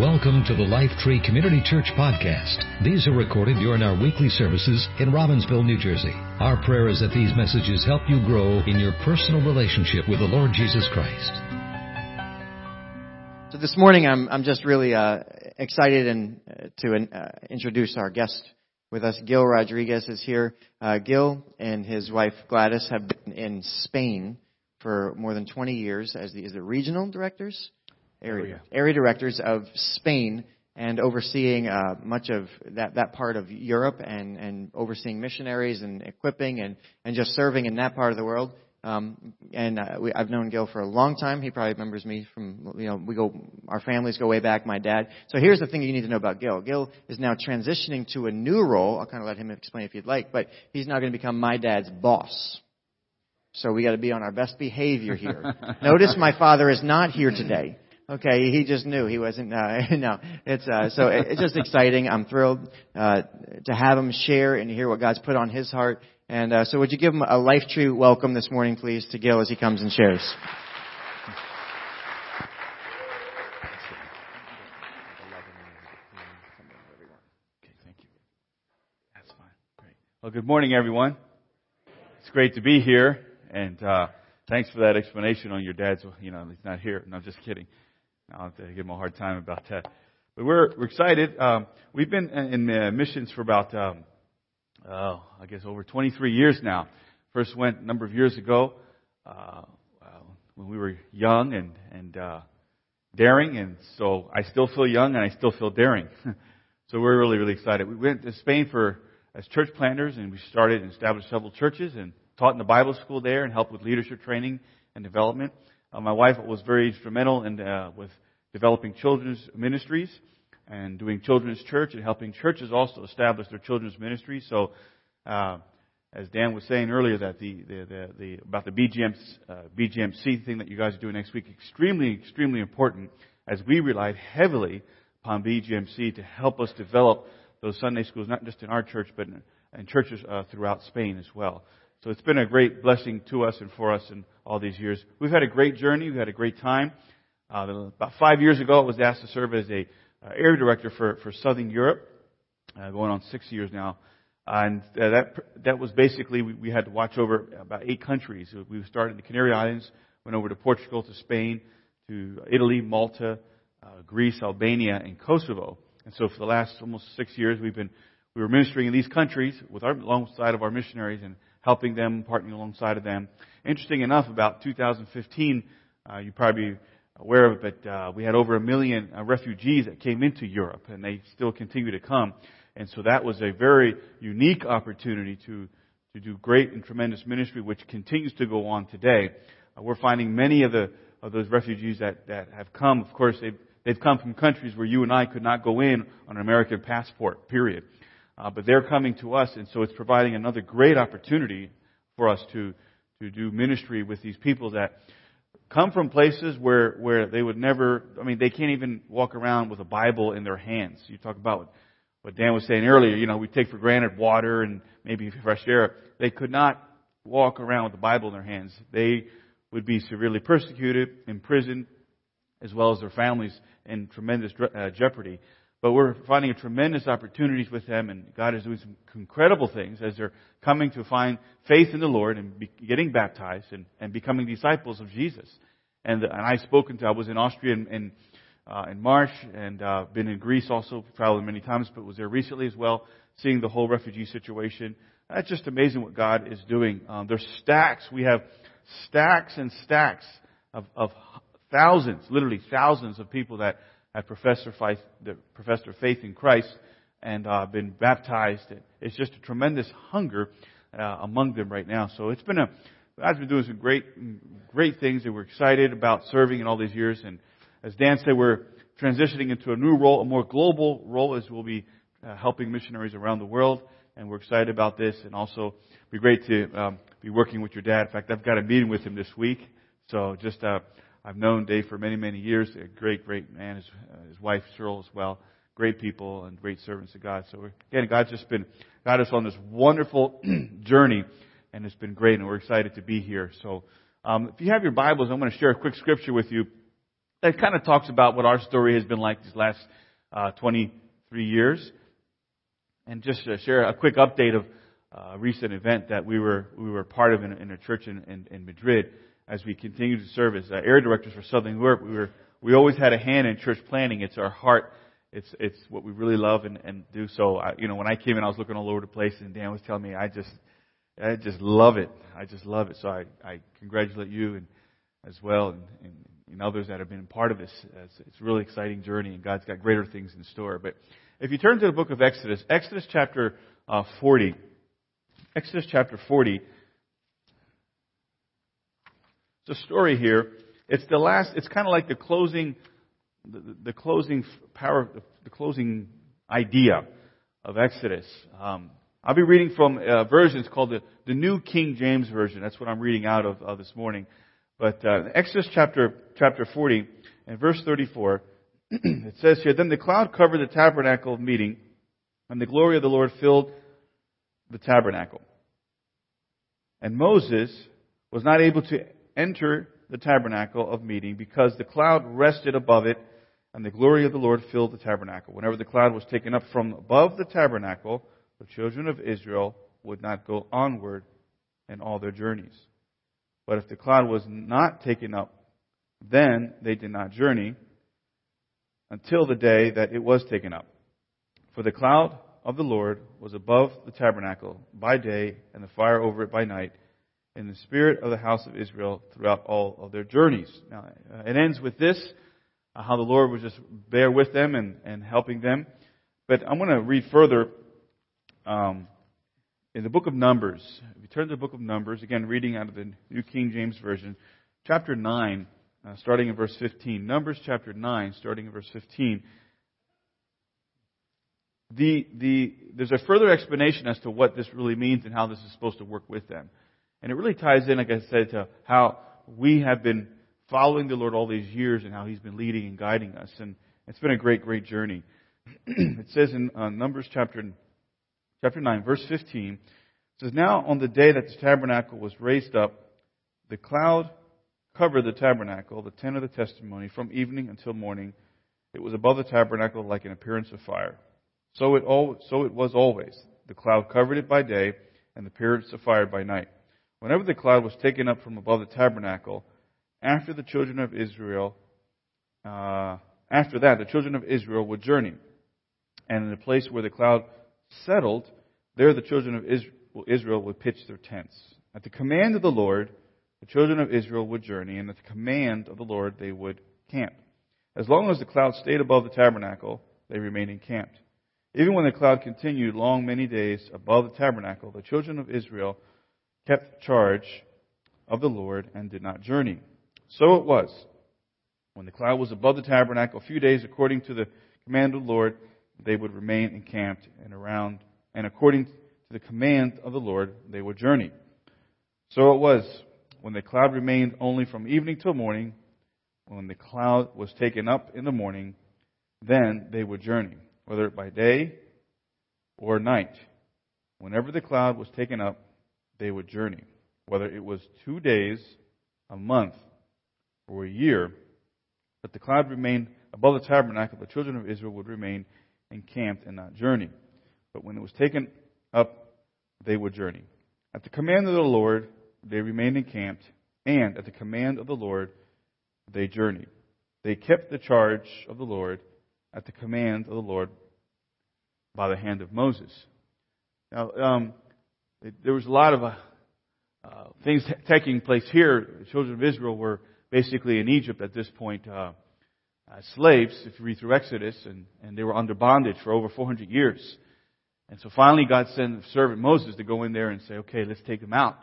Welcome to the Life Tree Community Church podcast. These are recorded during our weekly services in Robbinsville, New Jersey. Our prayer is that these messages help you grow in your personal relationship with the Lord Jesus Christ. So this morning, I'm I'm just really uh, excited and uh, to uh, introduce our guest with us. Gil Rodriguez is here. Uh, Gil and his wife Gladys have been in Spain for more than 20 years as the is it regional directors area, area directors of Spain and overseeing uh, much of that, that part of Europe and, and overseeing missionaries and equipping and, and just serving in that part of the world. Um, and uh, we, I've known Gil for a long time. He probably remembers me from, you know, we go, our families go way back, my dad. So here's the thing you need to know about Gil. Gil is now transitioning to a new role. I'll kind of let him explain if you'd like, but he's now going to become my dad's boss. So we got to be on our best behavior here. Notice my father is not here today. Okay, he just knew he wasn't. Uh, no, it's uh, so it's just exciting. I'm thrilled uh, to have him share and hear what God's put on his heart. And uh, so, would you give him a life tree welcome this morning, please, to Gil as he comes and shares? Well, good morning, everyone. It's great to be here, and uh, thanks for that explanation on your dad's. You know, he's not here. No, I'm just kidding. I'll have to give him a hard time about that. But we're, we're excited. Um, we've been in uh, missions for about, um, oh, I guess over 23 years now. First went a number of years ago uh, when we were young and, and uh, daring, and so I still feel young and I still feel daring. so we're really, really excited. We went to Spain for as church planters, and we started and established several churches and taught in the Bible school there and helped with leadership training and development. Uh, my wife was very instrumental in uh, with developing children's ministries and doing children's church and helping churches also establish their children's ministries. So, uh, as Dan was saying earlier, that the, the, the, the about the BGM, uh, BGMC thing that you guys are doing next week, extremely, extremely important as we relied heavily upon BGMC to help us develop those Sunday schools, not just in our church, but in, in churches uh, throughout Spain as well. So it's been a great blessing to us and for us in all these years. We've had a great journey. We've had a great time. Uh, about five years ago, I was asked to serve as a uh, area director for, for Southern Europe, uh, going on six years now. And uh, that that was basically we, we had to watch over about eight countries. We started in the Canary Islands, went over to Portugal, to Spain, to Italy, Malta, uh, Greece, Albania, and Kosovo. And so for the last almost six years, we've been we were ministering in these countries with our alongside of our missionaries and helping them, partnering alongside of them. Interesting enough, about 2015, uh, you probably aware of it, but uh, we had over a million uh, refugees that came into Europe, and they still continue to come. And so that was a very unique opportunity to to do great and tremendous ministry, which continues to go on today. Uh, we're finding many of the of those refugees that that have come. Of course, they've they've come from countries where you and I could not go in on an American passport. Period. Uh, but they're coming to us, and so it's providing another great opportunity for us to to do ministry with these people that come from places where where they would never. I mean, they can't even walk around with a Bible in their hands. You talk about what Dan was saying earlier. You know, we take for granted water and maybe fresh air. They could not walk around with the Bible in their hands. They would be severely persecuted, imprisoned, as well as their families in tremendous uh, jeopardy. But we're finding tremendous opportunities with them, and God is doing some incredible things as they're coming to find faith in the Lord and be, getting baptized and, and becoming disciples of Jesus. And, and I've spoken to, I was in Austria in, in, uh, in March and uh, been in Greece also, traveled many times, but was there recently as well, seeing the whole refugee situation. That's just amazing what God is doing. Um, there's stacks. We have stacks and stacks of, of thousands, literally thousands of people that have professed their faith, faith in Christ and uh, been baptized. It's just a tremendous hunger uh, among them right now. So it's been a God's been doing some great, great things, and we're excited about serving in all these years. And as Dan said, we're transitioning into a new role, a more global role, as we'll be uh, helping missionaries around the world. And we're excited about this, and also be great to um, be working with your dad. In fact, I've got a meeting with him this week, so just uh, I've known Dave for many, many years. A great, great man. His, uh, his wife Cheryl as well. Great people and great servants of God. So again, God's just been got us on this wonderful journey, and it's been great, and we're excited to be here. So um, if you have your Bibles, I'm going to share a quick scripture with you that kind of talks about what our story has been like these last uh, 23 years. And just to share a quick update of a recent event that we were we were part of in, in a church in, in, in Madrid as we continue to serve as uh, area directors for Southern Europe. We were we always had a hand in church planning. It's our heart. It's it's what we really love and, and do. So I, you know, when I came in, I was looking all over the place, and Dan was telling me, I just I just love it. I just love it. So I I congratulate you and as well, and, and, and others that have been part of this. It's, it's a really exciting journey, and God's got greater things in store. But if you turn to the book of Exodus, Exodus chapter uh, 40, Exodus chapter 40. It's a story here. It's the last. It's kind of like the closing, the, the closing power, the closing idea of Exodus. Um, I'll be reading from uh, versions called the, the New King James Version. That's what I'm reading out of, of this morning. But uh, Exodus chapter chapter 40 and verse 34, it says here, Then the cloud covered the tabernacle of meeting, and the glory of the Lord filled the tabernacle. And Moses was not able to enter the tabernacle of meeting because the cloud rested above it and the glory of the Lord filled the tabernacle. Whenever the cloud was taken up from above the tabernacle, the children of Israel would not go onward in all their journeys. But if the cloud was not taken up, then they did not journey until the day that it was taken up. For the cloud of the Lord was above the tabernacle by day and the fire over it by night in the spirit of the house of Israel throughout all of their journeys. Now, uh, it ends with this, uh, how the Lord was just there with them and, and helping them. But I'm going to read further um, in the book of Numbers. If you turn to the book of Numbers, again, reading out of the New King James Version, chapter 9, uh, starting in verse 15. Numbers chapter 9, starting in verse 15. The, the, there's a further explanation as to what this really means and how this is supposed to work with them. And it really ties in, like I said, to how we have been following the Lord all these years and how He's been leading and guiding us. And it's been a great, great journey. it says in uh, Numbers chapter, chapter 9, verse 15, it says, Now on the day that the tabernacle was raised up, the cloud covered the tabernacle, the tent of the testimony, from evening until morning. It was above the tabernacle like an appearance of fire. So it, al- so it was always. The cloud covered it by day, and the appearance of fire by night. Whenever the cloud was taken up from above the tabernacle, after the children of Israel, uh, after that, the children of Israel would journey. And in the place where the cloud settled, there the children of Israel would pitch their tents. At the command of the Lord, the children of Israel would journey, and at the command of the Lord, they would camp. As long as the cloud stayed above the tabernacle, they remained encamped. Even when the cloud continued long many days above the tabernacle, the children of Israel kept charge of the Lord and did not journey. So it was. When the cloud was above the tabernacle, a few days according to the command of the Lord, they would remain encamped and around, and according to the command of the Lord, they would journey. So it was. When the cloud remained only from evening till morning, when the cloud was taken up in the morning, then they would journey, whether by day or night. Whenever the cloud was taken up, they would journey, whether it was two days, a month, or a year. But the cloud remained above the tabernacle, the children of Israel would remain encamped and not journey. But when it was taken up, they would journey. At the command of the Lord, they remained encamped, and at the command of the Lord, they journeyed. They kept the charge of the Lord at the command of the Lord by the hand of Moses. Now, um, there was a lot of uh, uh, things t- taking place here. The children of Israel were basically in Egypt at this point, uh, slaves, if you read through Exodus, and, and they were under bondage for over 400 years. And so finally God sent the servant Moses to go in there and say, okay, let's take them out.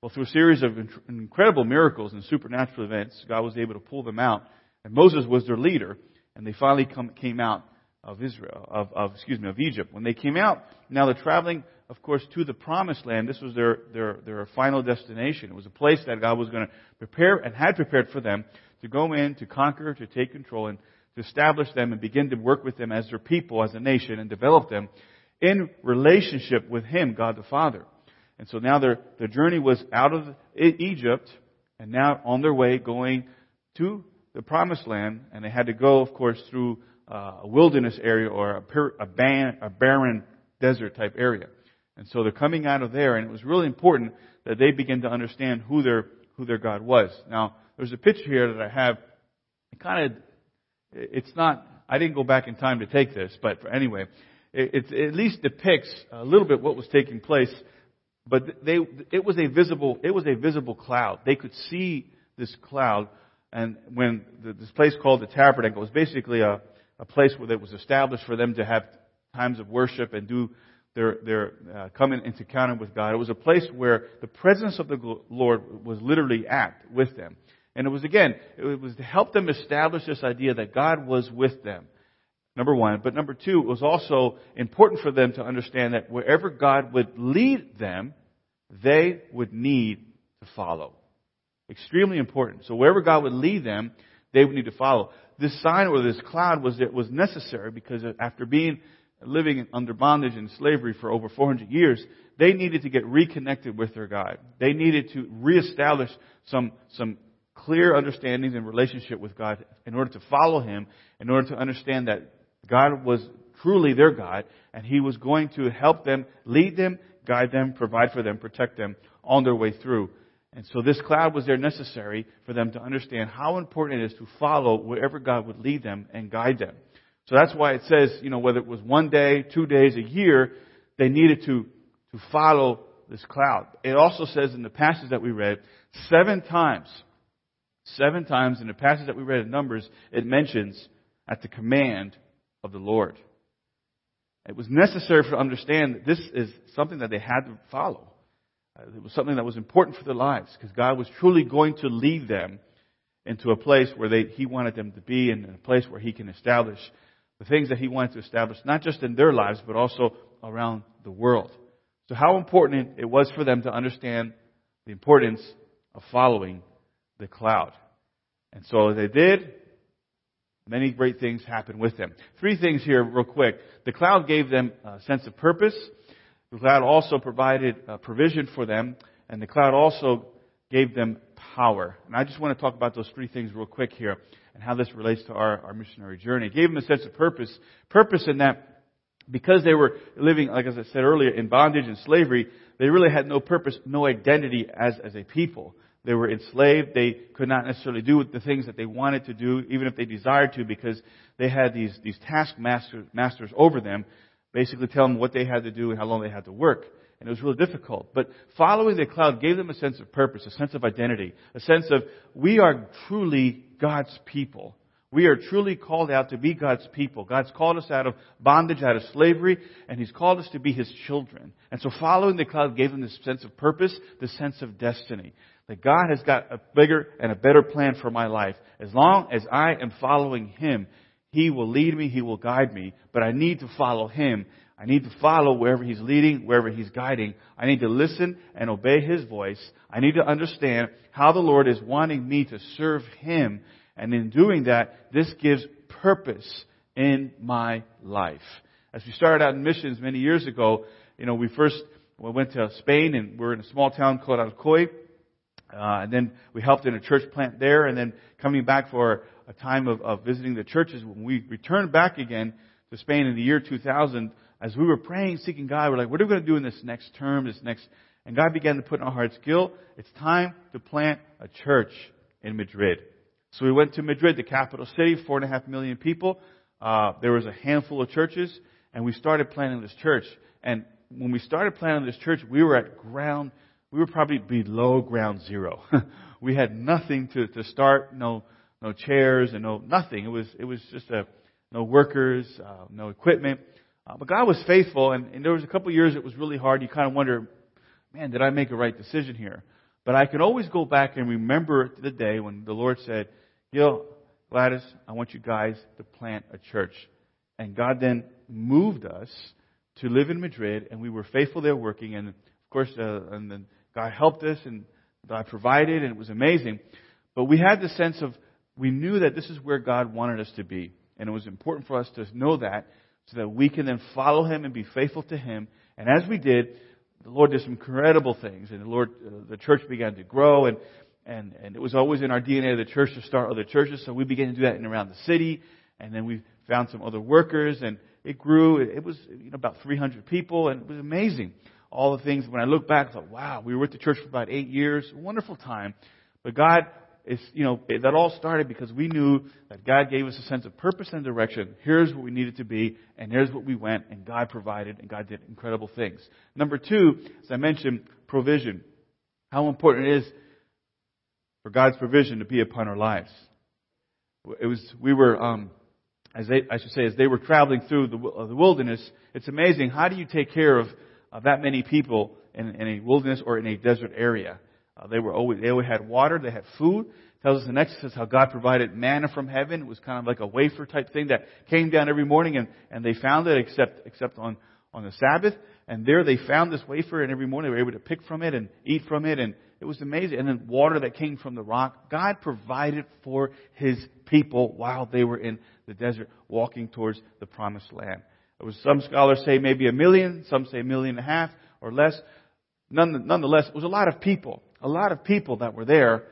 Well, through a series of incredible miracles and supernatural events, God was able to pull them out. And Moses was their leader, and they finally come, came out of Israel, of, of, excuse me, of Egypt. When they came out, now they're traveling of course, to the promised land. This was their, their, their final destination. It was a place that God was going to prepare and had prepared for them to go in, to conquer, to take control, and to establish them and begin to work with them as their people, as a nation, and develop them in relationship with Him, God the Father. And so now their, their journey was out of Egypt and now on their way going to the promised land, and they had to go, of course, through uh, a wilderness area or a, a, ban, a barren desert type area. And so they're coming out of there, and it was really important that they begin to understand who their who their God was. Now, there's a picture here that I have. It kind of, it's not. I didn't go back in time to take this, but anyway, it, it at least depicts a little bit what was taking place. But they, it was a visible, it was a visible cloud. They could see this cloud, and when the, this place called the Tabernacle was basically a, a place where it was established for them to have times of worship and do their, their uh, coming into encounter with God. It was a place where the presence of the Lord was literally at with them. And it was again, it was to help them establish this idea that God was with them. Number one. But number two, it was also important for them to understand that wherever God would lead them, they would need to follow. Extremely important. So wherever God would lead them, they would need to follow. This sign or this cloud was, was necessary because after being living under bondage and slavery for over 400 years, they needed to get reconnected with their God. They needed to reestablish some, some clear understandings and relationship with God in order to follow Him, in order to understand that God was truly their God, and He was going to help them, lead them, guide them, provide for them, protect them on their way through. And so this cloud was there necessary for them to understand how important it is to follow wherever God would lead them and guide them. So that's why it says, you know, whether it was one day, two days, a year, they needed to, to follow this cloud. It also says in the passage that we read, seven times, seven times in the passage that we read in Numbers, it mentions at the command of the Lord. It was necessary for to understand that this is something that they had to follow. Uh, it was something that was important for their lives because God was truly going to lead them into a place where they, He wanted them to be and a place where He can establish the things that He wanted to establish, not just in their lives, but also around the world. So how important it was for them to understand the importance of following the cloud. And so they did, Many great things happened with them. Three things here, real quick. The cloud gave them a sense of purpose. The cloud also provided uh, provision for them. And the cloud also gave them power. And I just want to talk about those three things real quick here and how this relates to our, our missionary journey. It gave them a sense of purpose. Purpose in that because they were living, like as I said earlier, in bondage and slavery, they really had no purpose, no identity as, as a people. They were enslaved. They could not necessarily do the things that they wanted to do, even if they desired to, because they had these, these taskmasters masters over them, basically telling them what they had to do and how long they had to work. And it was really difficult. But following the cloud gave them a sense of purpose, a sense of identity, a sense of we are truly God's people. We are truly called out to be God's people. God's called us out of bondage, out of slavery, and He's called us to be His children. And so following the cloud gave them this sense of purpose, this sense of destiny. That God has got a bigger and a better plan for my life. As long as I am following Him, He will lead me, He will guide me, but I need to follow Him. I need to follow wherever He's leading, wherever He's guiding. I need to listen and obey His voice. I need to understand how the Lord is wanting me to serve Him. And in doing that, this gives purpose in my life. As we started out in missions many years ago, you know, we first we went to Spain and we're in a small town called Alcoy. Uh, and then we helped in a church plant there, and then coming back for a time of, of visiting the churches. When we returned back again to Spain in the year 2000, as we were praying, seeking God, we're like, what are we going to do in this next term, this next, and God began to put in our hearts, Gil, it's time to plant a church in Madrid. So we went to Madrid, the capital city, four and a half million people. Uh, there was a handful of churches, and we started planting this church. And when we started planting this church, we were at ground we were probably below ground zero. we had nothing to, to start, no, no chairs and no, nothing. It was, it was just a, no workers, uh, no equipment. Uh, but God was faithful and, and there was a couple years it was really hard. You kind of wonder, man, did I make a right decision here? But I can always go back and remember the day when the Lord said, Yo, Gladys, I want you guys to plant a church. And God then moved us to live in Madrid, and we were faithful there working. And of course, uh, and then God helped us and God provided and it was amazing. But we had the sense of, we knew that this is where God wanted us to be. And it was important for us to know that so that we can then follow Him and be faithful to Him. And as we did, the Lord did some incredible things. And the Lord, uh, the church began to grow. And and, and it was always in our DNA of the church to start other churches, so we began to do that in around the city, and then we found some other workers, and it grew. It was you know, about 300 people, and it was amazing. All the things, when I look back, I thought, wow, we were with the church for about eight years. Wonderful time. But God is, you know, that all started because we knew that God gave us a sense of purpose and direction. Here's what we needed to be, and here's what we went, and God provided, and God did incredible things. Number two, as I mentioned, provision. How important it is for God's provision to be upon our lives. It was, we were, um, as they, I should say, as they were traveling through the, uh, the wilderness, it's amazing. How do you take care of, of that many people in, in a wilderness or in a desert area? Uh, they were always, they always had water, they had food. Tells us in Exodus how God provided manna from heaven. It was kind of like a wafer type thing that came down every morning and, and they found it except, except on, on the Sabbath. And there they found this wafer and every morning they were able to pick from it and eat from it and it was amazing. And then water that came from the rock. God provided for His people while they were in the desert walking towards the promised land. It was, some scholars say maybe a million, some say a million and a half or less. Nonetheless, it was a lot of people a lot of people that were there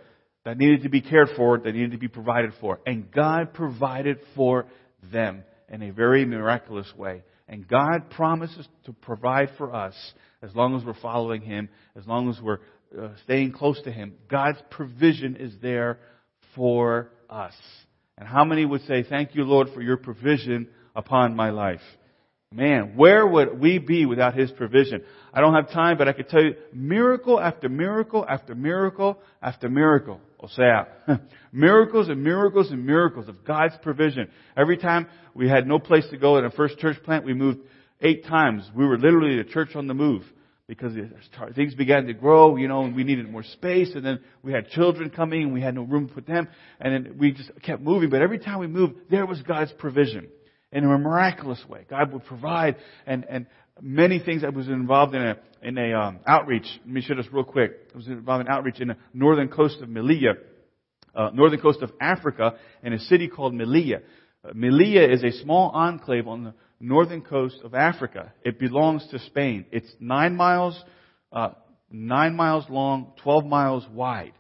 that needed to be cared for, that needed to be provided for. And God provided for them in a very miraculous way. And God promises to provide for us as long as we're following Him, as long as we're uh, staying close to Him. God's provision is there for us. And how many would say, Thank you, Lord, for your provision upon my life? Man, where would we be without His provision? I don't have time, but I could tell you miracle after miracle after miracle after miracle. O sea, miracles and miracles and miracles of God's provision. Every time we had no place to go in our first church plant, we moved eight times. We were literally the church on the move because things began to grow, you know, and we needed more space, and then we had children coming, and we had no room for them, and then we just kept moving. But every time we moved, there was God's provision in a miraculous way. God would provide and, and many things. I was involved in a, in a um, outreach. Let me share this real quick. I was involved in outreach in the northern coast of Melilla, uh, northern coast of Africa, in a city called Melilla. Uh, Melilla is a small enclave on the northern coast of Africa. It belongs to Spain. It's nine miles, uh, nine miles long, 12 miles wide.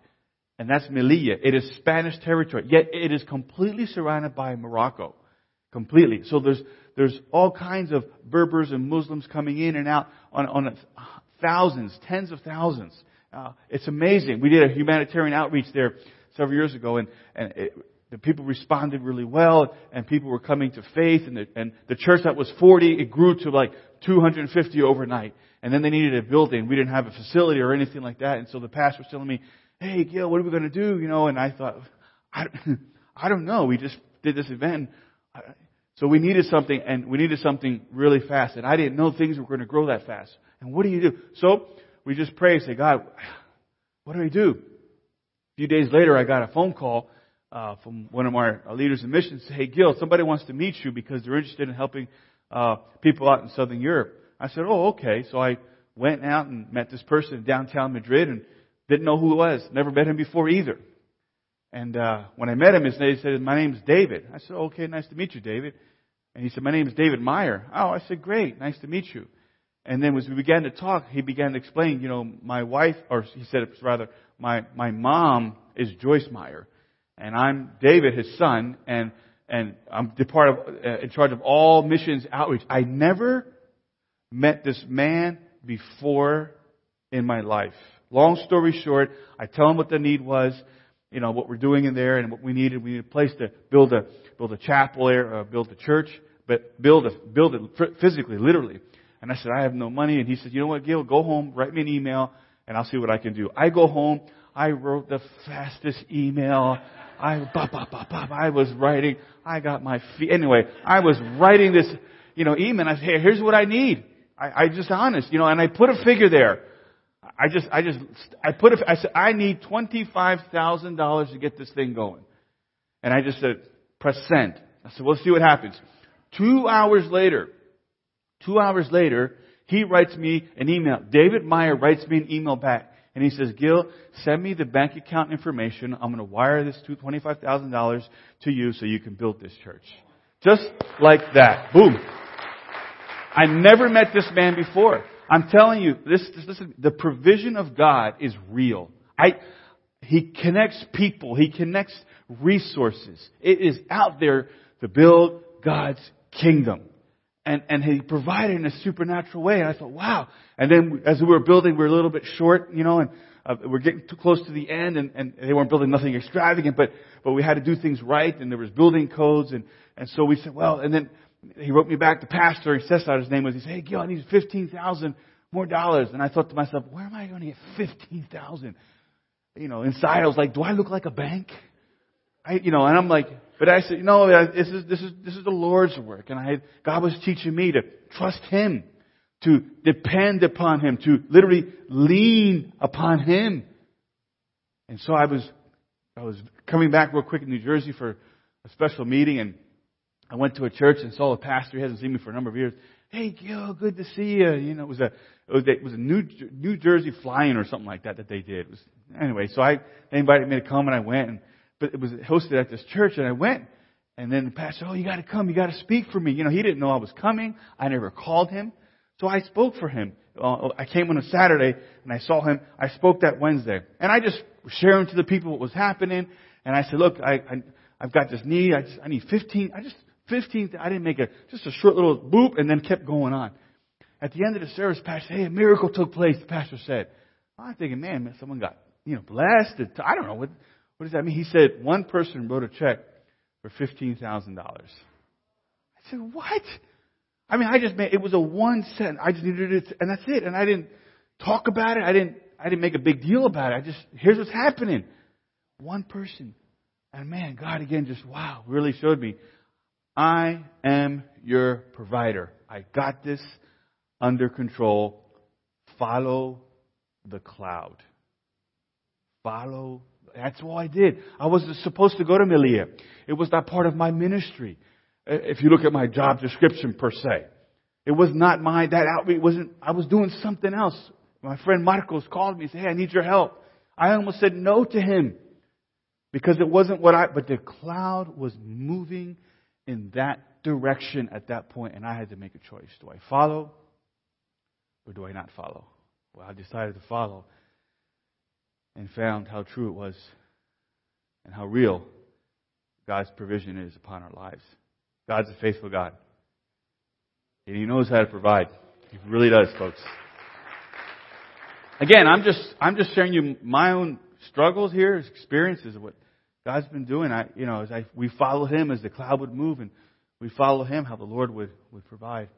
And that's Melilla. It is Spanish territory. Yet it is completely surrounded by Morocco completely. So there's there's all kinds of Berbers and Muslims coming in and out on, on thousands, tens of thousands. Uh, it's amazing. We did a humanitarian outreach there several years ago, and and it, the people responded really well, and people were coming to faith, and the, and the church that was 40, it grew to like 250 overnight. And then they needed a building. We didn't have a facility or anything like that, and so the pastor was telling me, "Hey, Gil, what are we going to do?" You know, and I thought, I, I don't know. We just did this event. So we needed something, and we needed something really fast. And I didn't know things were going to grow that fast. And what do you do? So we just pray, say, God, what do we do? A few days later, I got a phone call uh, from one of our leaders in missions. Hey, Gil, somebody wants to meet you because they're interested in helping uh, people out in Southern Europe. I said, oh, okay. So I went out and met this person in downtown Madrid and didn't know who he was. Never met him before either. And uh, when I met him, his name said, "My name's David." I said, "Okay, nice to meet you, David." And he said, "My name is David Meyer." Oh, I said, "Great, nice to meet you." And then as we began to talk, he began to explain, you know, my wife, or he said it rather, my my mom is Joyce Meyer, and I'm David, his son, and and I'm the part of uh, in charge of all missions outreach. I never met this man before in my life. Long story short, I tell him what the need was you know, what we're doing in there and what we needed. We needed a place to build a, build a chapel there, uh, build a church, but build a, build it physically, literally. And I said, I have no money. And he said, you know what, Gil, go home, write me an email, and I'll see what I can do. I go home, I wrote the fastest email. I, bop, bop, bop, bop, I was writing, I got my feet, anyway, I was writing this, you know, email. I said, hey, here's what I need. I, I just honest, you know, and I put a figure there. I just, I just, I put it, I said, I need $25,000 to get this thing going. And I just said, press send. I said, we'll see what happens. Two hours later, two hours later, he writes me an email. David Meyer writes me an email back. And he says, Gil, send me the bank account information. I'm going to wire this $25,000 to you so you can build this church. Just like that. Boom. I never met this man before. I'm telling you, this, this, listen, the provision of God is real. I, He connects people. He connects resources. It is out there to build God's kingdom. And, and he provided in a supernatural way. And I thought, wow. And then as we were building, we were a little bit short, you know, and uh, we're getting too close to the end and, and they weren't building nothing extravagant, but, but we had to do things right and there was building codes and, and so we said, well, and then he wrote me back, the pastor, he says out his name was, he said, hey Gil, I need 15,000 more dollars. And I thought to myself, where am I going to get 15,000? You know, inside I was like, do I look like a bank? I, you know, and I'm like, but I said, no, this is, this is, this is the Lord's work. And I, God was teaching me to trust Him, to depend upon Him, to literally lean upon Him. And so I was, I was coming back real quick in New Jersey for a special meeting and I went to a church and saw a pastor. He hasn't seen me for a number of years. Hey, Gil, good to see you. You know, it was a, it was a, it was a New, New Jersey flying or something like that that they did. It was, anyway, so I, they invited me to come and I went and but it was hosted at this church and I went. And then the pastor, oh, you gotta come, you gotta speak for me. You know, he didn't know I was coming. I never called him. So I spoke for him. Uh, I came on a Saturday and I saw him. I spoke that Wednesday. And I just sharing to the people what was happening. And I said, look, I, I, I've got this need. I just, I need 15, I just, 15, I didn't make a, just a short little boop and then kept going on. At the end of the service, pastor hey, a miracle took place, the pastor said. I'm thinking, man, man someone got, you know, blessed. I don't know what, what does that mean? He said one person wrote a check for $15,000. I said, what? I mean, I just made, it was a one cent. I just needed it, and that's it. And I didn't talk about it. I didn't, I didn't make a big deal about it. I just, here's what's happening. One person. And man, God again just, wow, really showed me. I am your provider. I got this under control. Follow the cloud. Follow that's all I did. I was supposed to go to Melilla. It was not part of my ministry. Uh, if you look at my job description per se. It was not my, that outreach wasn't, I was doing something else. My friend Marcos called me and said, hey, I need your help. I almost said no to him because it wasn't what I, but the cloud was moving in that direction at that point and I had to make a choice. Do I follow or do I not follow? Well, I decided to follow and found how true it was and how real God's provision is upon our lives. God's a faithful God. And He knows how to provide. He really does, folks. Again, I'm just, I'm just sharing you my own struggles here, experiences of what God's been doing. I, you know, as I, we follow Him as the cloud would move and we follow Him, how the Lord would, would provide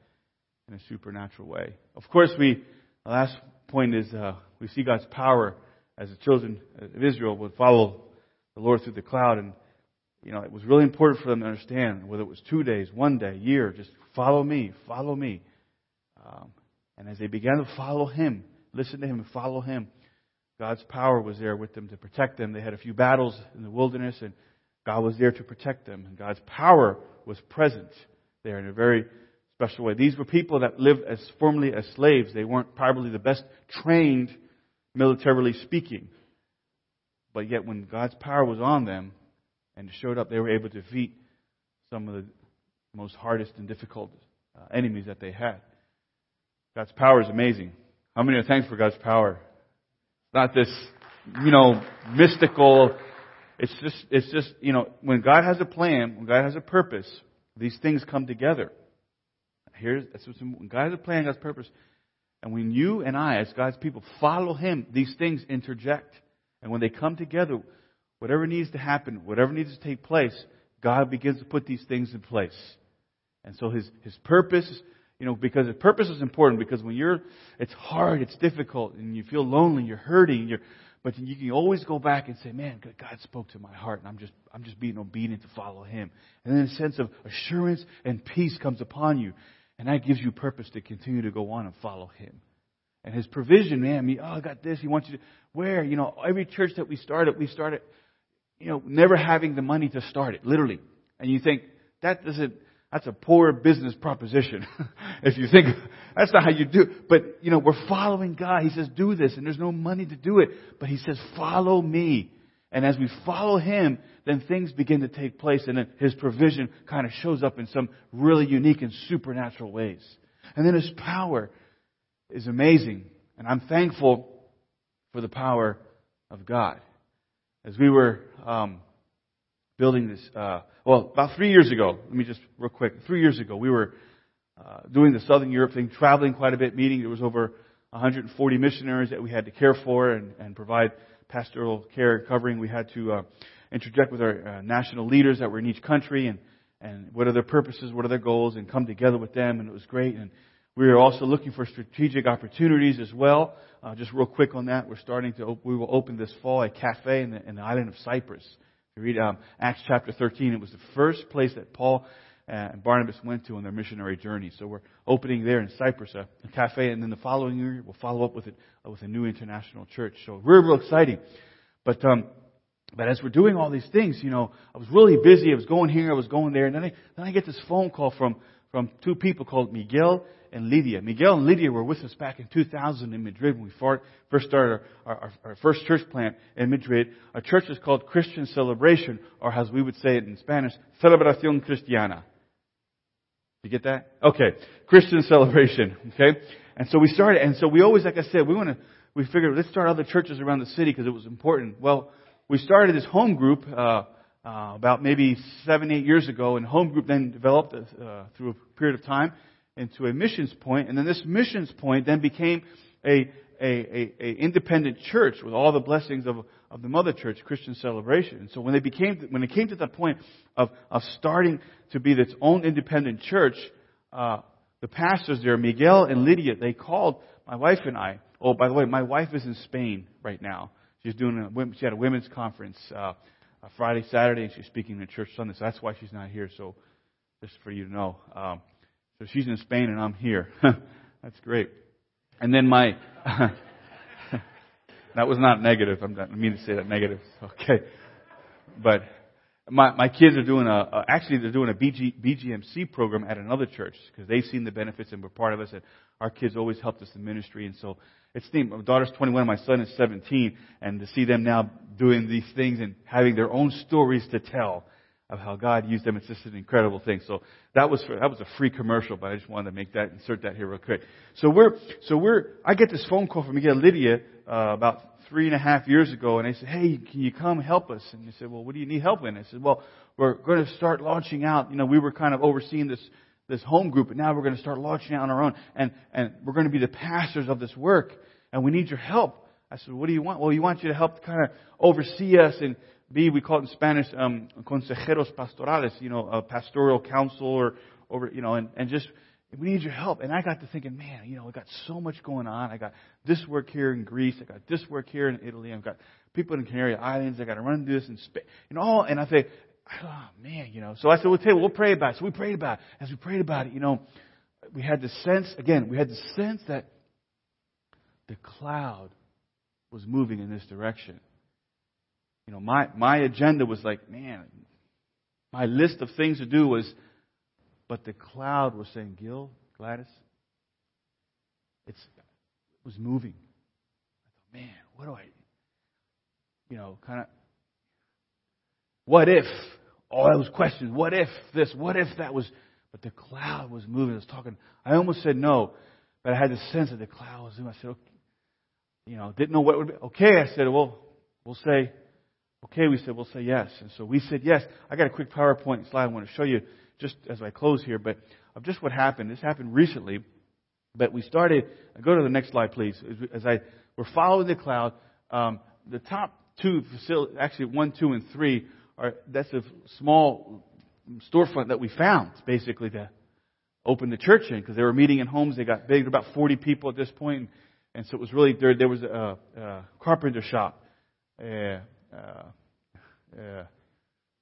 in a supernatural way. Of course, we, the last point is, uh, we see God's power as the children of Israel would follow the Lord through the cloud. And, you know, it was really important for them to understand whether it was two days, one day, year, just follow me, follow me. Um, and as they began to follow Him, listen to Him and follow Him, God's power was there with them to protect them. They had a few battles in the wilderness, and God was there to protect them. And God's power was present there in a very special way. These were people that lived as formerly as slaves. They weren't probably the best trained militarily speaking. But yet, when God's power was on them and showed up, they were able to defeat some of the most hardest and difficult uh, enemies that they had. God's power is amazing. How many are thankful for God's power? Not this, you know, mystical. It's just, it's just, you know, when God has a plan, when God has a purpose, these things come together. Here's, when God has a plan, God's purpose, and when you and I, as God's people, follow Him, these things interject. And when they come together, whatever needs to happen, whatever needs to take place, God begins to put these things in place. And so His, His purpose, you know, because His purpose is important because when you're, it's hard, it's difficult, and you feel lonely, you're hurting, you're, but you can always go back and say, man, God spoke to my heart and I'm just, I'm just being obedient to follow Him. And then a sense of assurance and peace comes upon you. And that gives you purpose to continue to go on and follow Him. And His provision, man, me, oh, I got this. He wants you to, where? You know, every church that we started, we started, you know, never having the money to start it, literally. And you think, that doesn't, that's a poor business proposition. if you think, that's not how you do. But, you know, we're following God. He says, do this, and there's no money to do it. But He says, follow me. And as we follow Him, then things begin to take place and then His provision kind of shows up in some really unique and supernatural ways. And then His power is amazing. And I'm thankful for the power of God. as we were um, building this, uh, well, about three years ago, let me just real quick, three years ago, we were uh, doing the Southern Europe thing, traveling quite a bit, meeting. There was over 140 missionaries that we had to care for and, and provide pastoral care covering. We had to uh, interject with our uh, national leaders that were in each country and, and what are their purposes, what are their goals, and come together with them, and it was great. And we are also looking for strategic opportunities as well. Uh, just real quick on that, we're starting to, op- we will open this fall a cafe in the, in the island of Cyprus. If you read um, Acts chapter 13, it was the first place that Paul and Barnabas went to on their missionary journey. So we're opening there in Cyprus a, cafe, and then the following year we'll follow up with it uh, with a new international church. So real, real exciting. But um, but as we're doing all these things, you know, I was really busy. I was going here, I was going there, and then I then I get this phone call from from two people called Miguel and Lydia. Miguel and Lydia were with us back in 2000 in Madrid when we first started our, our, our first church plant in Madrid. Our church is called Christian Celebration, or as we would say it in Spanish, Celebración Cristiana. You get that? Okay. Christian celebration. Okay? And so we started, and so we always, like I said, we want to, we figured let's start other churches around the city because it was important. Well, we started this home group, uh, uh, about maybe seven, eight years ago, and home group then developed uh, through a period of time into a missions point, and then this missions point then became a, a, a, a independent church with all the blessings of, of the mother church, Christian Celebration. And so when they became, when it came to that point of, of starting to be its own independent church, uh, the pastors there, Miguel and Lydia, they called my wife and I. Oh, by the way, my wife is in Spain right now. She's doing a, she had a women's conference, uh, Friday, Saturday, and she's speaking in church Sunday, so that's why she's not here. So, just for you to know. Um, so she's in Spain and I'm here. that's great. And then my, that was not negative. I'm not, I mean to say that negative. Okay. But my, my kids are doing a, actually they're doing a BG, BGMC program at another church because they've seen the benefits and we're part of us. And our kids always helped us in ministry. And so it's neat. My daughter's 21, my son is 17, and to see them now doing these things and having their own stories to tell of how God used them, it's just an incredible thing. So that was for, that was a free commercial, but I just wanted to make that insert that here real quick. So we're so we're I get this phone call from Miguel Lydia uh, about three and a half years ago, and they said, "Hey, can you come help us?" And they said, "Well, what do you need help in?" I said, "Well, we're going to start launching out. You know, we were kind of overseeing this this home group, and now we're going to start launching out on our own, and and we're going to be the pastors of this work, and we need your help." I said, "What do you want?" Well, we want you to help kind of oversee us and be, we call it in Spanish, um, consejeros pastorales, you know, a pastoral council or over, you know, and, and just we need your help. And I got to thinking, man, you know, I got so much going on. I got this work here in Greece. I got this work here in Italy. I've got people in Canary Islands. I got to run this in Spain. You know, and I say, oh man, you know. So I said, well, tell you, we'll pray about it. So we prayed about it. As we prayed about it, you know, we had the sense again. We had the sense that the cloud was moving in this direction. You know, my my agenda was like, man, my list of things to do was but the cloud was saying, Gil, Gladys, it's, it was moving. I thought, man, what do I, you know, kind of, what if? All those questions. What if this? What if that was? But the cloud was moving. I was talking. I almost said no, but I had the sense that the cloud was moving. I said, okay, you know, didn't know what would be. Okay, I said, well, we'll say, okay. We said, we'll say yes. And so we said yes. I got a quick PowerPoint slide I want to show you just as I close here, but of just what happened. This happened recently, but we started. Go to the next slide, please. As I we're following the cloud. Um, the top two facilities, actually one, two, and three, are that's a small storefront that we found basically to open the church in because they were meeting in homes. They got big, about 40 people at this point, and, and so it was really there. There was a, a carpenter shop, uh,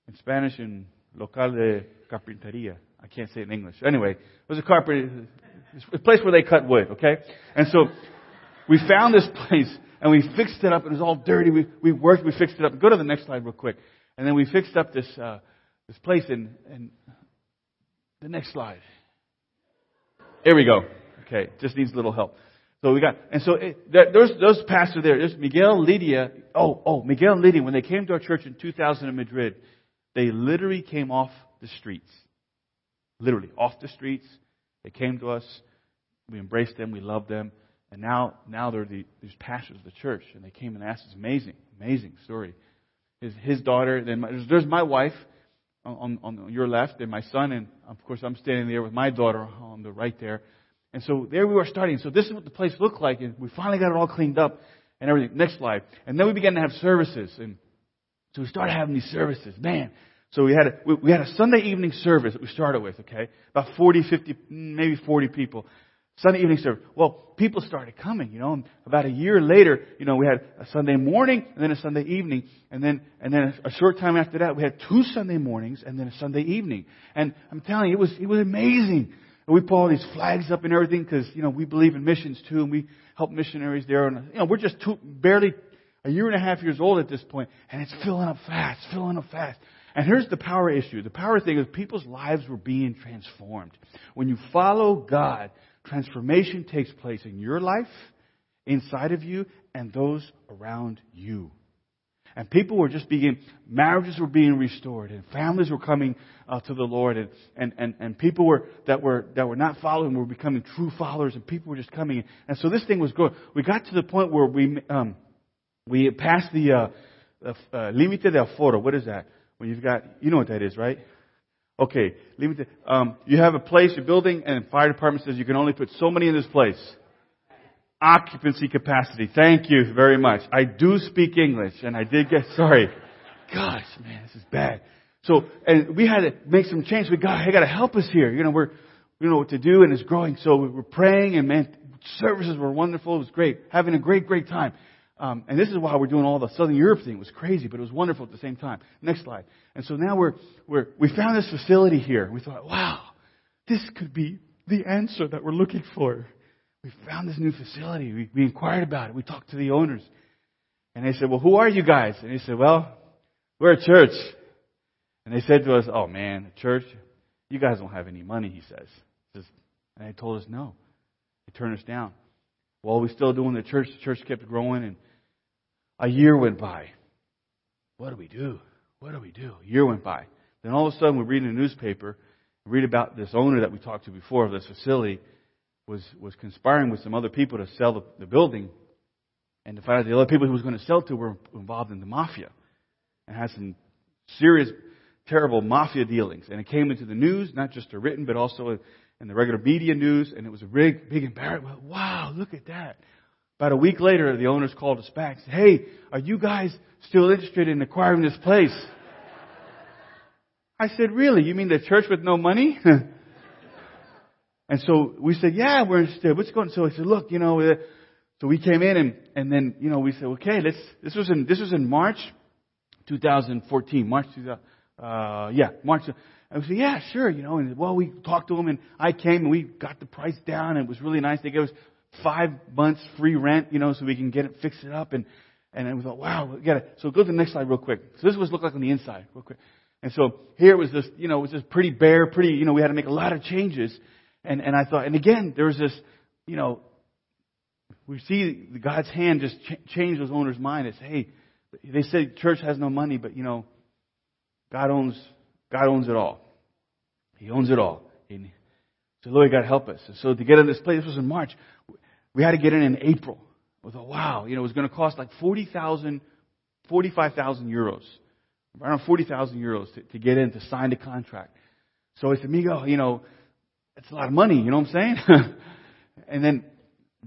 in Spanish and local de carpinteria. I can't say it in English. Anyway, it was a carpenter, a place where they cut wood, okay? And so we found this place and we fixed it up. It was all dirty. We, we worked, we fixed it up. Go to the next slide real quick. And then we fixed up this, uh, this place and, and the next slide. Here we go. Okay, just needs a little help. So we got, and so it, there, there's those pastors there. There's Miguel, Lydia. Oh, oh, Miguel and Lydia. When they came to our church in 2000 in Madrid, they literally came off the streets. Literally, off the streets. They came to us. We embraced them. We loved them. And now, now they're the, these pastors of the church. And they came and asked us. Amazing, amazing story. his, his daughter. Then my, there's, there's my wife on, on your left, and my son, and of course I'm standing there with my daughter on the right there. And so there we were starting. So this is what the place looked like, and we finally got it all cleaned up and everything. Next slide. And then we began to have services, and so we started having these services. Man, so we had a, we had a Sunday evening service that we started with. Okay, about 40, 50, maybe 40 people. Sunday evening service. Well, people started coming, you know, and about a year later, you know, we had a Sunday morning and then a Sunday evening, and then, and then a short time after that, we had two Sunday mornings and then a Sunday evening. And I'm telling you, it was, it was amazing. And we put all these flags up and everything because, you know, we believe in missions too, and we help missionaries there. And, you know, we're just two, barely a year and a half years old at this point, and it's filling up fast, filling up fast. And here's the power issue. The power thing is people's lives were being transformed. When you follow God, transformation takes place in your life, inside of you, and those around you. And people were just being, marriages were being restored, and families were coming uh, to the Lord, and, and, and, and people were, that were, that were not following were becoming true followers, and people were just coming. And so this thing was going. We got to the point where we, um, we passed the, uh, uh, limite de aforo. What is that? When you've got, you know what that is, right? Okay, it. Um, you have a place, you're building, and fire department says you can only put so many in this place. Occupancy capacity. Thank you very much. I do speak English, and I did get sorry. Gosh, man, this is bad. So, and we had to make some change. We got, hey, got to help us here. You know, we're, we know what to do, and it's growing. So we were praying, and man, services were wonderful. It was great, having a great, great time. Um, and this is why we're doing all the Southern Europe thing. It was crazy, but it was wonderful at the same time. Next slide. And so now we're, we're, we found this facility here. We thought, wow, this could be the answer that we're looking for. We found this new facility. We, we inquired about it. We talked to the owners. And they said, well, who are you guys? And they said, well, we're a church. And they said to us, oh man, a church? You guys don't have any money, he says. And they told us no. They turned us down. While we still doing the church, the church kept growing and a year went by. What do we do? What do we do? A year went by. Then all of a sudden, we read in the newspaper, read about this owner that we talked to before of this facility was, was conspiring with some other people to sell the, the building and to find out the other people he was going to sell to were involved in the mafia and had some serious, terrible mafia dealings. And it came into the news, not just a written, but also in the regular media news, and it was a big, big embarrassment. Wow, look at that. About a week later, the owners called us back and said, Hey, are you guys still interested in acquiring this place? I said, Really? You mean the church with no money? and so we said, Yeah, we're interested. What's going? So he said, Look, you know, uh, so we came in and, and then, you know, we said, okay, let's, this was in, this was in March 2014, March 2000, uh, yeah, March. And we said, yeah, sure, you know, and well, we talked to them and I came and we got the price down and it was really nice. They gave us five months free rent, you know, so we can get it, fix it up. And, and we thought, wow, we got it. So go to the next slide real quick. So this was look like on the inside, real quick. And so here it was just, you know, it was just pretty bare, pretty, you know, we had to make a lot of changes. And, and I thought, and again, there was this, you know, we see God's hand just ch- change those owners' mind. It's, hey, they said church has no money, but you know, God owns, God owns it all. He owns it all. And so Lord, God help us. And so to get in this place, this was in March. We had to get in in April. We thought, wow, you know, it was going to cost like 40,000, 45,000 euros. Around 40,000 euros to, to get in, to sign the contract. So I said, Miguel, you know, it's a lot of money, you know what I'm saying? and then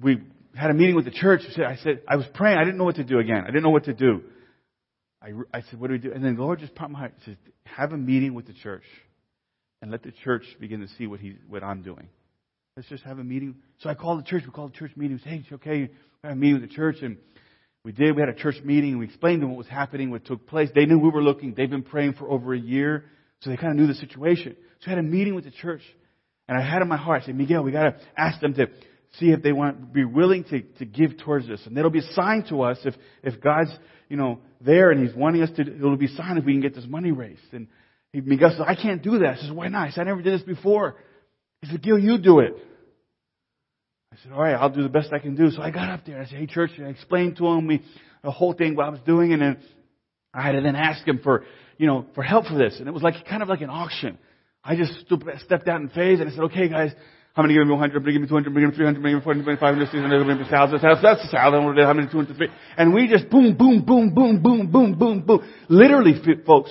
we had a meeting with the church. I said, I was praying. I didn't know what to do again. I didn't know what to do. I, I said, what do we do? And then the Lord just popped my heart. He said, have a meeting with the church and let the church begin to see what he, what I'm doing. Let's just have a meeting. So I called the church. We called the church meeting. We said, hey, it's okay. We had a meeting with the church and we did. We had a church meeting and we explained to them what was happening, what took place. They knew we were looking. They've been praying for over a year. So they kind of knew the situation. So we had a meeting with the church and I had in my heart, I said, Miguel, we got to ask them to see if they want be willing to, to give towards this. And it'll be a sign to us if, if God's, you know, there and He's wanting us to, it'll be a sign if we can get this money raised. And he, Miguel says, I can't do that. I says, why not? I said, I never did this before. He said, Gil, you do it. I said, all right, I'll do the best I can do. So I got up there. I said, hey, church, and I explained to him the whole thing, what I was doing, and then I had to then ask him for, you know, for help for this. And it was like kind of like an auction. I just stepped out in faith and I said, okay, guys, How many give me 100? How many give me 200? How many give me 300? How many give me 400? 500? 600? How many give me 1,000? That's 1,000. How many 203? And we just boom, boom, boom, boom, boom, boom, boom, boom. Literally, folks.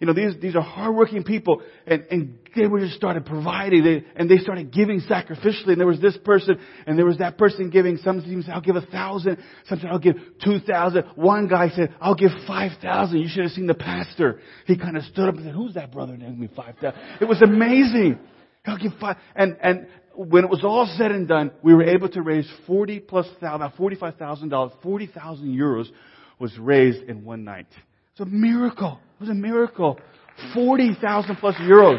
You know, these, these are hardworking people and, and they were just started providing they, and they started giving sacrificially and there was this person and there was that person giving. Some said, I'll give a thousand. Some said, I'll give two thousand. One guy said, I'll give five thousand. You should have seen the pastor. He kind of stood up and said, who's that brother that gave me five thousand? It was amazing. I'll give five. And, and when it was all said and done, we were able to raise 40 plus thousand, about $45,000, 40,000 euros was raised in one night. It's a miracle. It was a miracle. 40,000 plus euros.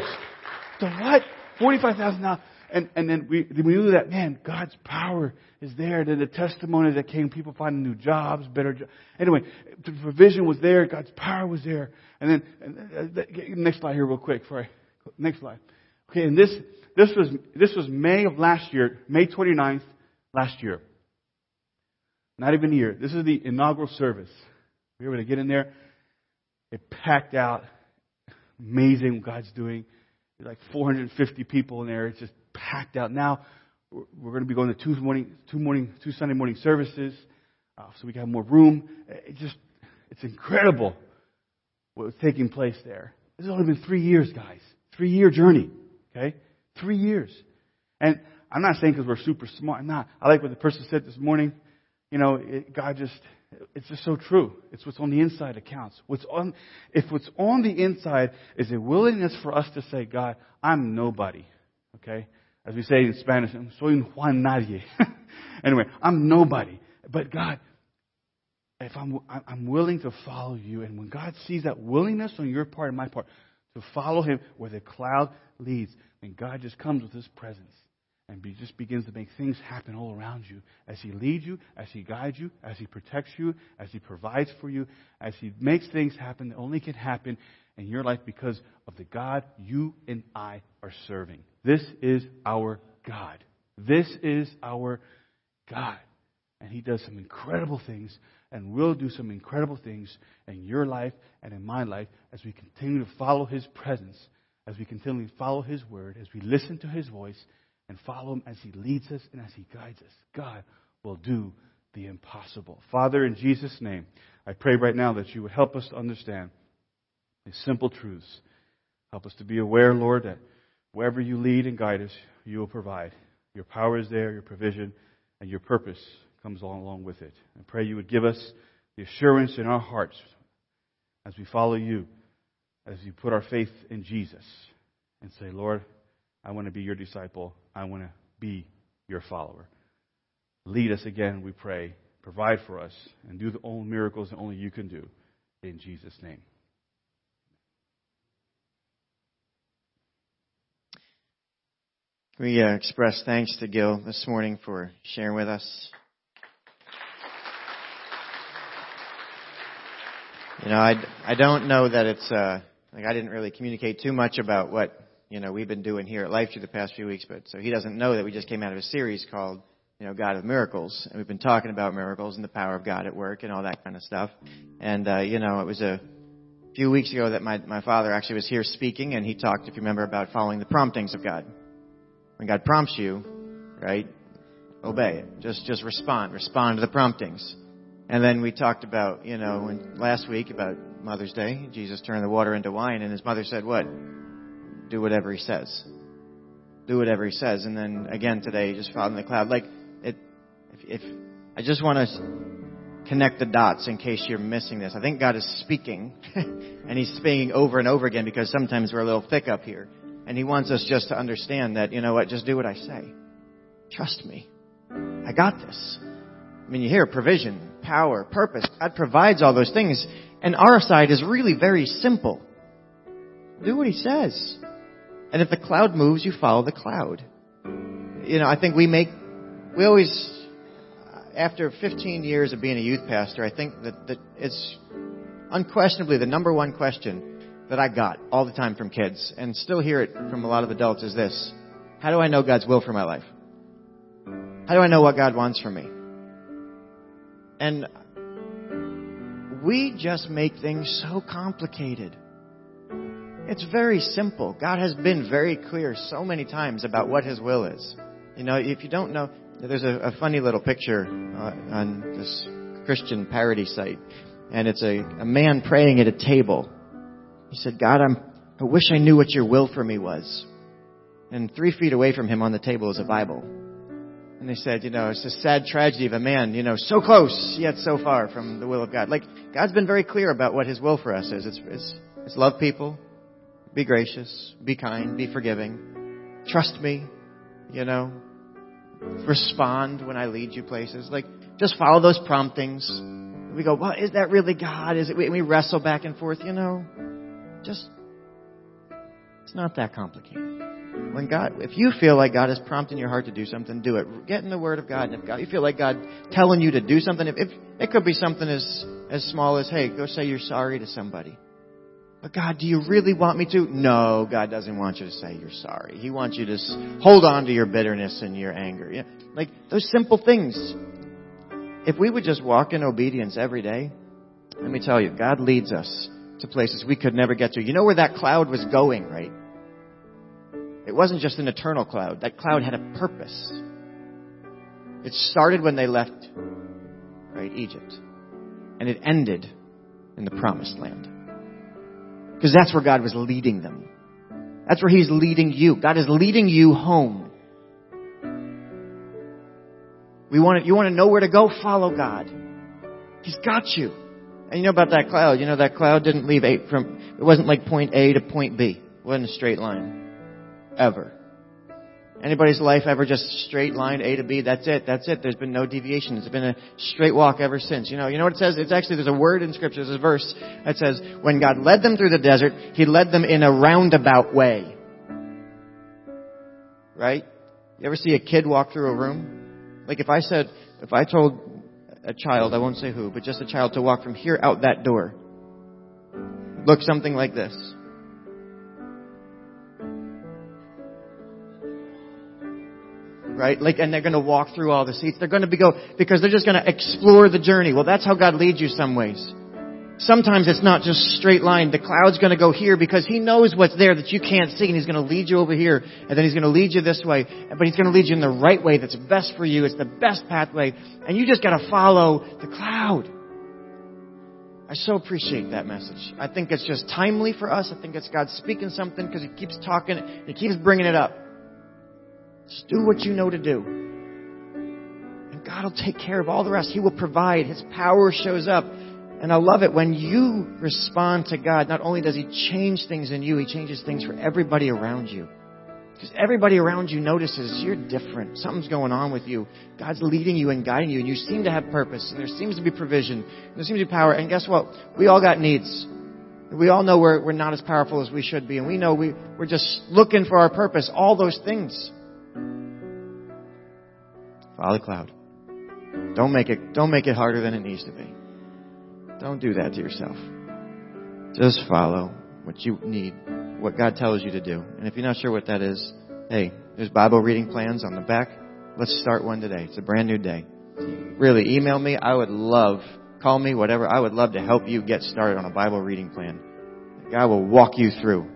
So what? 45,000 now. And, and then we, we knew that, man, God's power is there. Then the testimonies that came, people finding new jobs, better jobs. Anyway, the provision was there. God's power was there. And then, and, uh, next slide here real quick. Sorry. Next slide. Okay, and this, this was, this was May of last year, May 29th last year. Not even a year. This is the inaugural service. We were able to get in there. It packed out. Amazing what God's doing. Like 450 people in there. It's just packed out. Now we're going to be going to two morning, two morning, two Sunday morning services, uh, so we can have more room. It just, it's incredible what was taking place there. This has only been three years, guys. Three year journey. Okay? Three years. And I'm not saying because we're super smart. I'm not. I like what the person said this morning. You know, it, God just, it's just so true. It's what's on the inside that counts. What's on, if what's on the inside is a willingness for us to say, God, I'm nobody. Okay? As we say in Spanish, I'm soy un Juan nadie. anyway, I'm nobody. But God, if I'm, I'm willing to follow you, and when God sees that willingness on your part and my part to follow Him where the cloud leads, then God just comes with His presence and be, just begins to make things happen all around you as He leads you, as He guides you, as He protects you, as He provides for you, as He makes things happen that only can happen in your life because of the God you and I are serving. This is our God. This is our God. And He does some incredible things and will do some incredible things in your life and in my life as we continue to follow His presence, as we continue to follow His word, as we listen to His voice and follow Him as He leads us and as He guides us. God will do the impossible. Father, in Jesus' name, I pray right now that you would help us to understand these simple truths. Help us to be aware, Lord, that wherever you lead and guide us, you will provide. Your power is there, your provision, and your purpose comes along with it. I pray you would give us the assurance in our hearts as we follow you, as we put our faith in Jesus, and say, Lord, I want to be your disciple. I want to be your follower. Lead us again, we pray. Provide for us and do the only miracles that only you can do. In Jesus' name. We uh, express thanks to Gil this morning for sharing with us. You know, I, I don't know that it's, uh, like I didn't really communicate too much about what, you know, we've been doing here at LifeTree the past few weeks, but so he doesn't know that we just came out of a series called, you know, God of Miracles, and we've been talking about miracles and the power of God at work and all that kind of stuff. And, uh, you know, it was a few weeks ago that my, my father actually was here speaking, and he talked, if you remember, about following the promptings of God. When God prompts you, right, obey it. Just, just respond. Respond to the promptings. And then we talked about, you know, when, last week about Mother's Day, Jesus turned the water into wine, and his mother said, what? Do whatever he says. Do whatever he says. And then again today, just found in the cloud. Like, it, if, if I just want to connect the dots in case you're missing this. I think God is speaking, and He's speaking over and over again because sometimes we're a little thick up here. And He wants us just to understand that, you know what, just do what I say. Trust me. I got this. I mean, you hear provision, power, purpose. God provides all those things. And our side is really very simple. Do what He says. And if the cloud moves, you follow the cloud. You know, I think we make, we always, after 15 years of being a youth pastor, I think that, that it's unquestionably the number one question that I got all the time from kids, and still hear it from a lot of adults, is this. How do I know God's will for my life? How do I know what God wants from me? And we just make things so complicated. It's very simple. God has been very clear so many times about what His will is. You know, if you don't know, there's a, a funny little picture uh, on this Christian parody site, and it's a, a man praying at a table. He said, God, I'm, I wish I knew what your will for me was. And three feet away from him on the table is a Bible. And they said, you know, it's a sad tragedy of a man, you know, so close yet so far from the will of God. Like, God's been very clear about what His will for us is. It's, it's, it's love people, be gracious, be kind, be forgiving, trust me, you know, respond when I lead you places. Like, just follow those promptings. We go, well, is that really God? Is it? And we wrestle back and forth, you know. Just, it's not that complicated. When God, if you feel like God is prompting your heart to do something, do it. Get in the Word of God. And if God, you feel like God telling you to do something, if, if it could be something as as small as, hey, go say you're sorry to somebody. But God, do you really want me to? No, God doesn't want you to say you're sorry. He wants you to hold on to your bitterness and your anger. Yeah, like those simple things. If we would just walk in obedience every day, let me tell you, God leads us to places we could never get to. You know where that cloud was going, right? It wasn't just an eternal cloud. That cloud had a purpose. It started when they left, right, Egypt. And it ended in the promised land. Because that's where God was leading them. That's where He's leading you. God is leading you home. We want to, you want to know where to go? Follow God. He's got you. And you know about that cloud? You know that cloud didn't leave eight from, it wasn't like point A to point B. It wasn't a straight line ever. Anybody's life ever just straight line A to B? That's it. That's it. There's been no deviation. It's been a straight walk ever since. You know, you know what it says? It's actually, there's a word in scripture, there's a verse that says, when God led them through the desert, He led them in a roundabout way. Right? You ever see a kid walk through a room? Like if I said, if I told a child, I won't say who, but just a child to walk from here out that door, look something like this. Right? Like, and they're going to walk through all the seats. They're going to be go because they're just going to explore the journey. Well, that's how God leads you some ways. Sometimes it's not just straight line. The cloud's going to go here because He knows what's there that you can't see, and He's going to lead you over here, and then He's going to lead you this way. But He's going to lead you in the right way that's best for you. It's the best pathway, and you just got to follow the cloud. I so appreciate that message. I think it's just timely for us. I think it's God speaking something because He keeps talking, He keeps bringing it up. Just do what you know to do. And God will take care of all the rest. He will provide. His power shows up. And I love it when you respond to God. Not only does He change things in you, He changes things for everybody around you. Because everybody around you notices you're different. Something's going on with you. God's leading you and guiding you, and you seem to have purpose, and there seems to be provision, and there seems to be power. And guess what? We all got needs. We all know we're, we're not as powerful as we should be, and we know we, we're just looking for our purpose. All those things. Follow the cloud. Don't make it, don't make it harder than it needs to be. Don't do that to yourself. Just follow what you need, what God tells you to do. And if you're not sure what that is, hey, there's Bible reading plans on the back. Let's start one today. It's a brand new day. Really, email me. I would love, call me, whatever. I would love to help you get started on a Bible reading plan. God will walk you through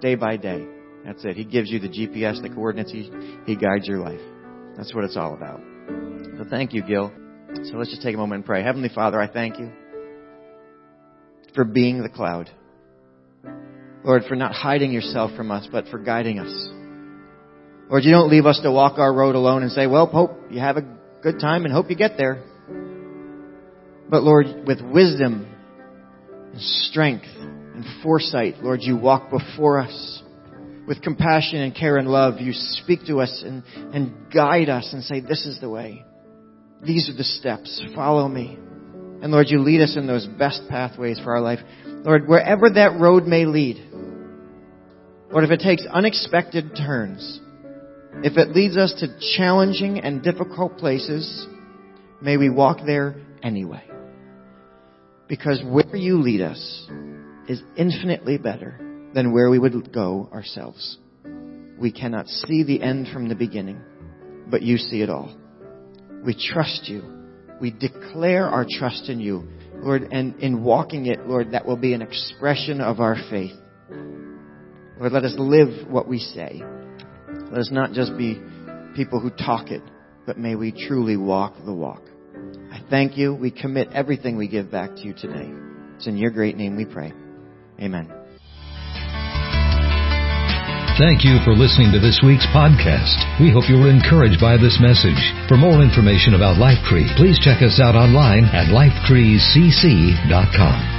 day by day. That's it. He gives you the GPS, the coordinates. He, he guides your life. That's what it's all about. So thank you, Gil. So let's just take a moment and pray. Heavenly Father, I thank you for being the cloud. Lord, for not hiding yourself from us, but for guiding us. Lord, you don't leave us to walk our road alone and say, well, hope you have a good time and hope you get there. But Lord, with wisdom and strength and foresight, Lord, you walk before us with compassion and care and love, you speak to us and, and guide us and say, This is the way. These are the steps. Follow me. And Lord, you lead us in those best pathways for our life. Lord, wherever that road may lead, Lord, if it takes unexpected turns, if it leads us to challenging and difficult places, may we walk there anyway. Because where you lead us is infinitely better than where we would go ourselves. We cannot see the end from the beginning, but you see it all. We trust you. We declare our trust in you, Lord, and in walking it, Lord, that will be an expression of our faith. Lord, let us live what we say. Let us not just be people who talk it, but may we truly walk the walk. I thank you. We commit everything we give back to you today. It's in your great name we pray. Amen. Thank you for listening to this week's podcast. We hope you were encouraged by this message. For more information about LifeTree, please check us out online at lifetreecc.com.